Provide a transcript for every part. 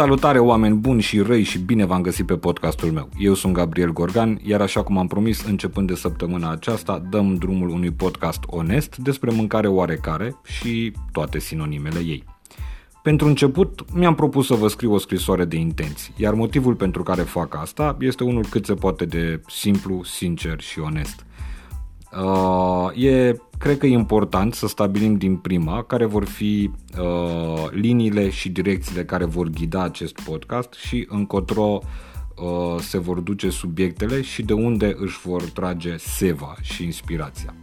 Salutare oameni buni și răi și bine v-am găsit pe podcastul meu. Eu sunt Gabriel Gorgan, iar așa cum am promis, începând de săptămâna aceasta, dăm drumul unui podcast onest despre mâncare oarecare și toate sinonimele ei. Pentru început, mi-am propus să vă scriu o scrisoare de intenții, iar motivul pentru care fac asta este unul cât se poate de simplu, sincer și onest. Uh, e, cred că e important să stabilim din prima care vor fi uh, liniile și direcțiile care vor ghida acest podcast și încotro uh, se vor duce subiectele și de unde își vor trage seva și inspirația.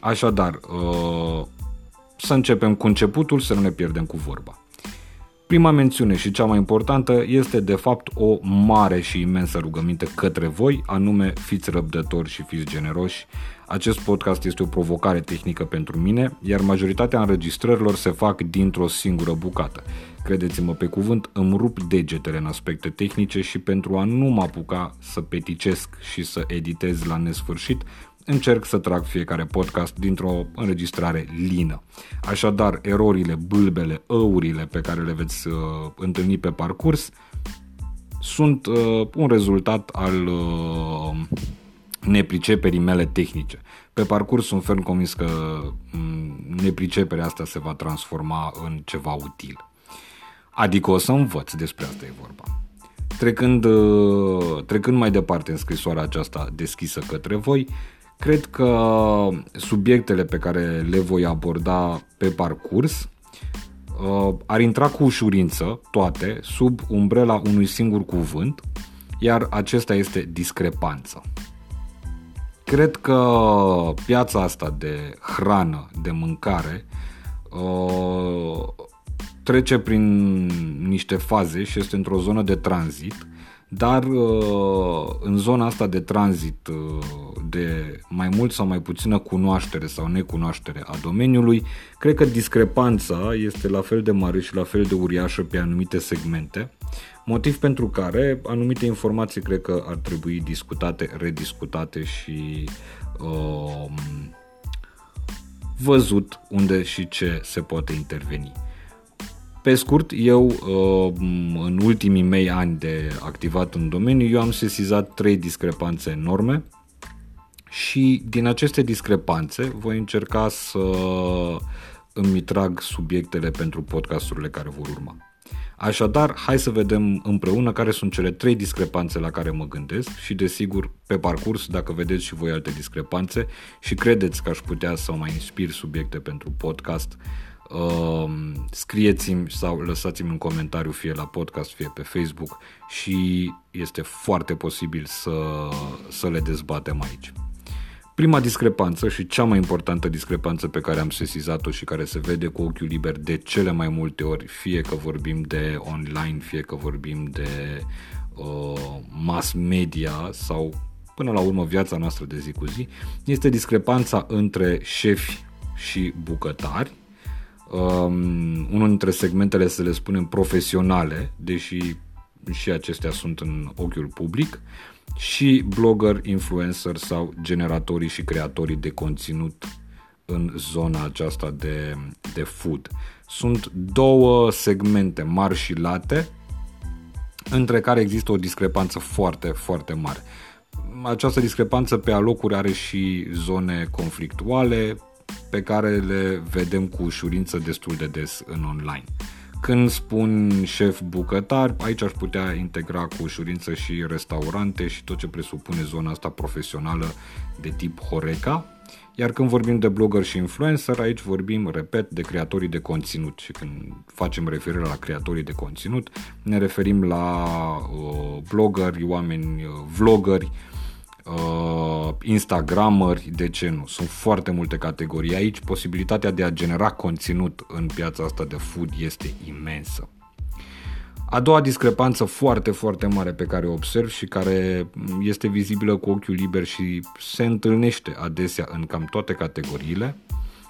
Așadar, uh, să începem cu începutul, să nu ne pierdem cu vorba. Prima mențiune și cea mai importantă este de fapt o mare și imensă rugăminte către voi, anume fiți răbdători și fiți generoși. Acest podcast este o provocare tehnică pentru mine, iar majoritatea înregistrărilor se fac dintr-o singură bucată. Credeți-mă pe cuvânt, îmi rup degetele în aspecte tehnice și pentru a nu mă apuca să peticesc și să editez la nesfârșit, încerc să trag fiecare podcast dintr-o înregistrare lină. Așadar, erorile, bâlbele, ăurile pe care le veți uh, întâlni pe parcurs sunt uh, un rezultat al uh, nepriceperii mele tehnice. Pe parcurs sunt ferm convins că mm, nepriceperea asta se va transforma în ceva util. Adică o să învăț, despre asta e vorba. Trecând, uh, trecând mai departe în scrisoarea aceasta deschisă către voi, Cred că subiectele pe care le voi aborda pe parcurs uh, ar intra cu ușurință toate sub umbrela unui singur cuvânt, iar acesta este discrepanță. Cred că piața asta de hrană, de mâncare, uh, trece prin niște faze și este într-o zonă de tranzit dar uh, în zona asta de tranzit uh, de mai mult sau mai puțină cunoaștere sau necunoaștere a domeniului, cred că discrepanța este la fel de mare și la fel de uriașă pe anumite segmente, motiv pentru care anumite informații cred că ar trebui discutate, rediscutate și uh, văzut unde și ce se poate interveni. Pe scurt, eu uh, în ultimii mei ani de activat în domeniu, eu am sesizat trei discrepanțe enorme și din aceste discrepanțe voi încerca să îmi trag subiectele pentru podcasturile care vor urma. Așadar, hai să vedem împreună care sunt cele trei discrepanțe la care mă gândesc și, desigur, pe parcurs, dacă vedeți și voi alte discrepanțe și credeți că aș putea să mai inspir subiecte pentru podcast, uh, scrieți-mi sau lăsați-mi un comentariu fie la podcast, fie pe Facebook și este foarte posibil să, să le dezbatem aici. Prima discrepanță și cea mai importantă discrepanță pe care am sesizat-o și care se vede cu ochiul liber de cele mai multe ori, fie că vorbim de online, fie că vorbim de uh, mass media sau până la urmă viața noastră de zi cu zi, este discrepanța între șefi și bucătari um, unul dintre segmentele, să le spunem, profesionale, deși și acestea sunt în ochiul public, și blogger, influencer sau generatorii și creatorii de conținut în zona aceasta de, de food. Sunt două segmente mari și late, între care există o discrepanță foarte, foarte mare. Această discrepanță pe alocuri are și zone conflictuale, pe care le vedem cu ușurință destul de des în online. Când spun șef bucătar, aici aș putea integra cu ușurință și restaurante și tot ce presupune zona asta profesională de tip Horeca. Iar când vorbim de blogger și influencer, aici vorbim, repet, de creatorii de conținut. Și când facem referire la creatorii de conținut, ne referim la uh, bloggeri, oameni, uh, vloggeri, uh, Instagramări, de ce nu? Sunt foarte multe categorii aici. Posibilitatea de a genera conținut în piața asta de food este imensă. A doua discrepanță foarte, foarte mare pe care o observ și care este vizibilă cu ochiul liber și se întâlnește adesea în cam toate categoriile,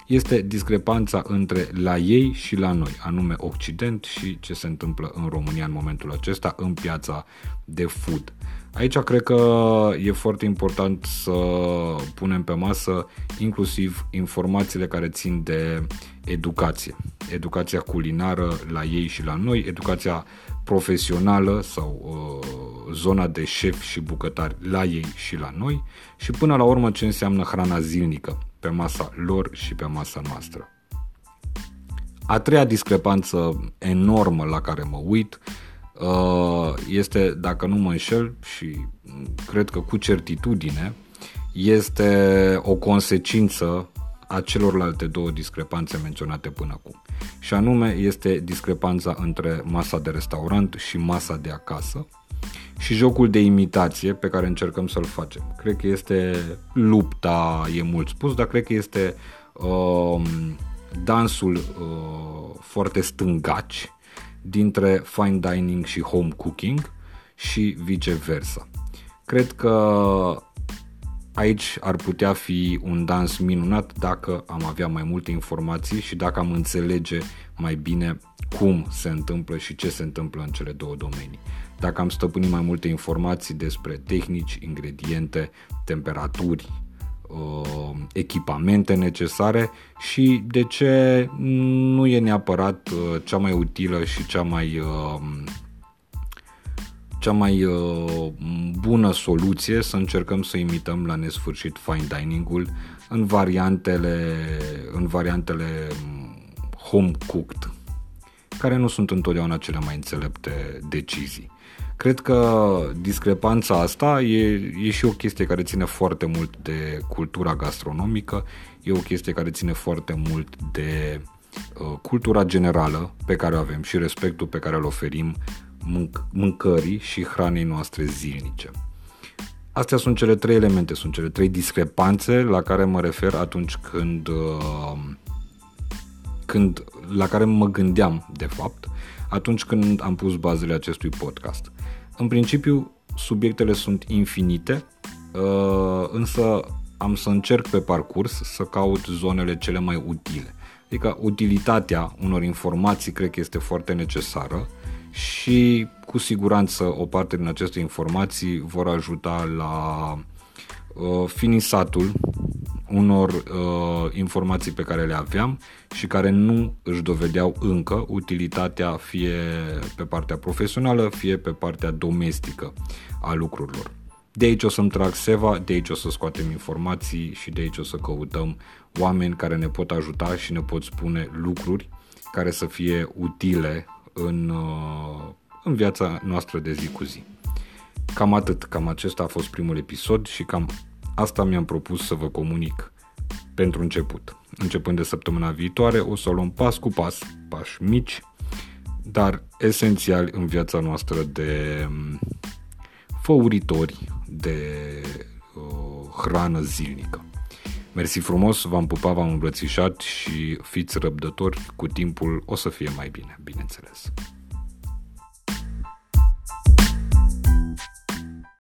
este discrepanța între la ei și la noi, anume Occident și ce se întâmplă în România în momentul acesta în piața de food. Aici cred că e foarte important să punem pe masă inclusiv informațiile care țin de educație. Educația culinară la ei și la noi, educația profesională sau uh, zona de șef și bucătari la ei și la noi și până la urmă ce înseamnă hrana zilnică pe masa lor și pe masa noastră. A treia discrepanță enormă la care mă uit uh, este, dacă nu mă înșel și cred că cu certitudine, este o consecință a celorlalte două discrepanțe menționate până acum. Și anume este discrepanța între masa de restaurant și masa de acasă și jocul de imitație pe care încercăm să-l facem. Cred că este lupta, e mult spus, dar cred că este uh, dansul uh, foarte stângaci dintre fine dining și home cooking și viceversa. Cred că aici ar putea fi un dans minunat dacă am avea mai multe informații și dacă am înțelege mai bine cum se întâmplă și ce se întâmplă în cele două domenii. Dacă am stăpânit mai multe informații despre tehnici, ingrediente, temperaturi, uh, echipamente necesare și de ce nu e neapărat uh, cea mai utilă și cea mai uh, cea mai uh, bună soluție să încercăm să imităm la nesfârșit fine dining-ul în variantele, în variantele mm, home cooked, care nu sunt întotdeauna cele mai înțelepte decizii. Cred că discrepanța asta e, e și o chestie care ține foarte mult de cultura gastronomică, e o chestie care ține foarte mult de uh, cultura generală pe care o avem și respectul pe care îl oferim mânc- mâncării și hranei noastre zilnice. Astea sunt cele trei elemente, sunt cele trei discrepanțe la care mă refer atunci când, uh, când la care mă gândeam, de fapt, atunci când am pus bazele acestui podcast. În principiu, subiectele sunt infinite, uh, însă am să încerc pe parcurs să caut zonele cele mai utile. Adică utilitatea unor informații cred că este foarte necesară și cu siguranță o parte din aceste informații vor ajuta la uh, finisatul unor uh, informații pe care le aveam și care nu își dovedeau încă utilitatea fie pe partea profesională, fie pe partea domestică a lucrurilor. De aici o să-mi trag seva, de aici o să scoatem informații și de aici o să căutăm oameni care ne pot ajuta și ne pot spune lucruri care să fie utile în, uh, în viața noastră de zi cu zi. Cam atât, cam acesta a fost primul episod și cam asta mi-am propus să vă comunic pentru început. Începând de săptămâna viitoare o să o luăm pas cu pas, pași mici, dar esențiali în viața noastră de um, făuritori de uh, hrană zilnică. Mersi frumos, v-am pupat, v-am îmbrățișat și fiți răbdători, cu timpul o să fie mai bine, bineînțeles.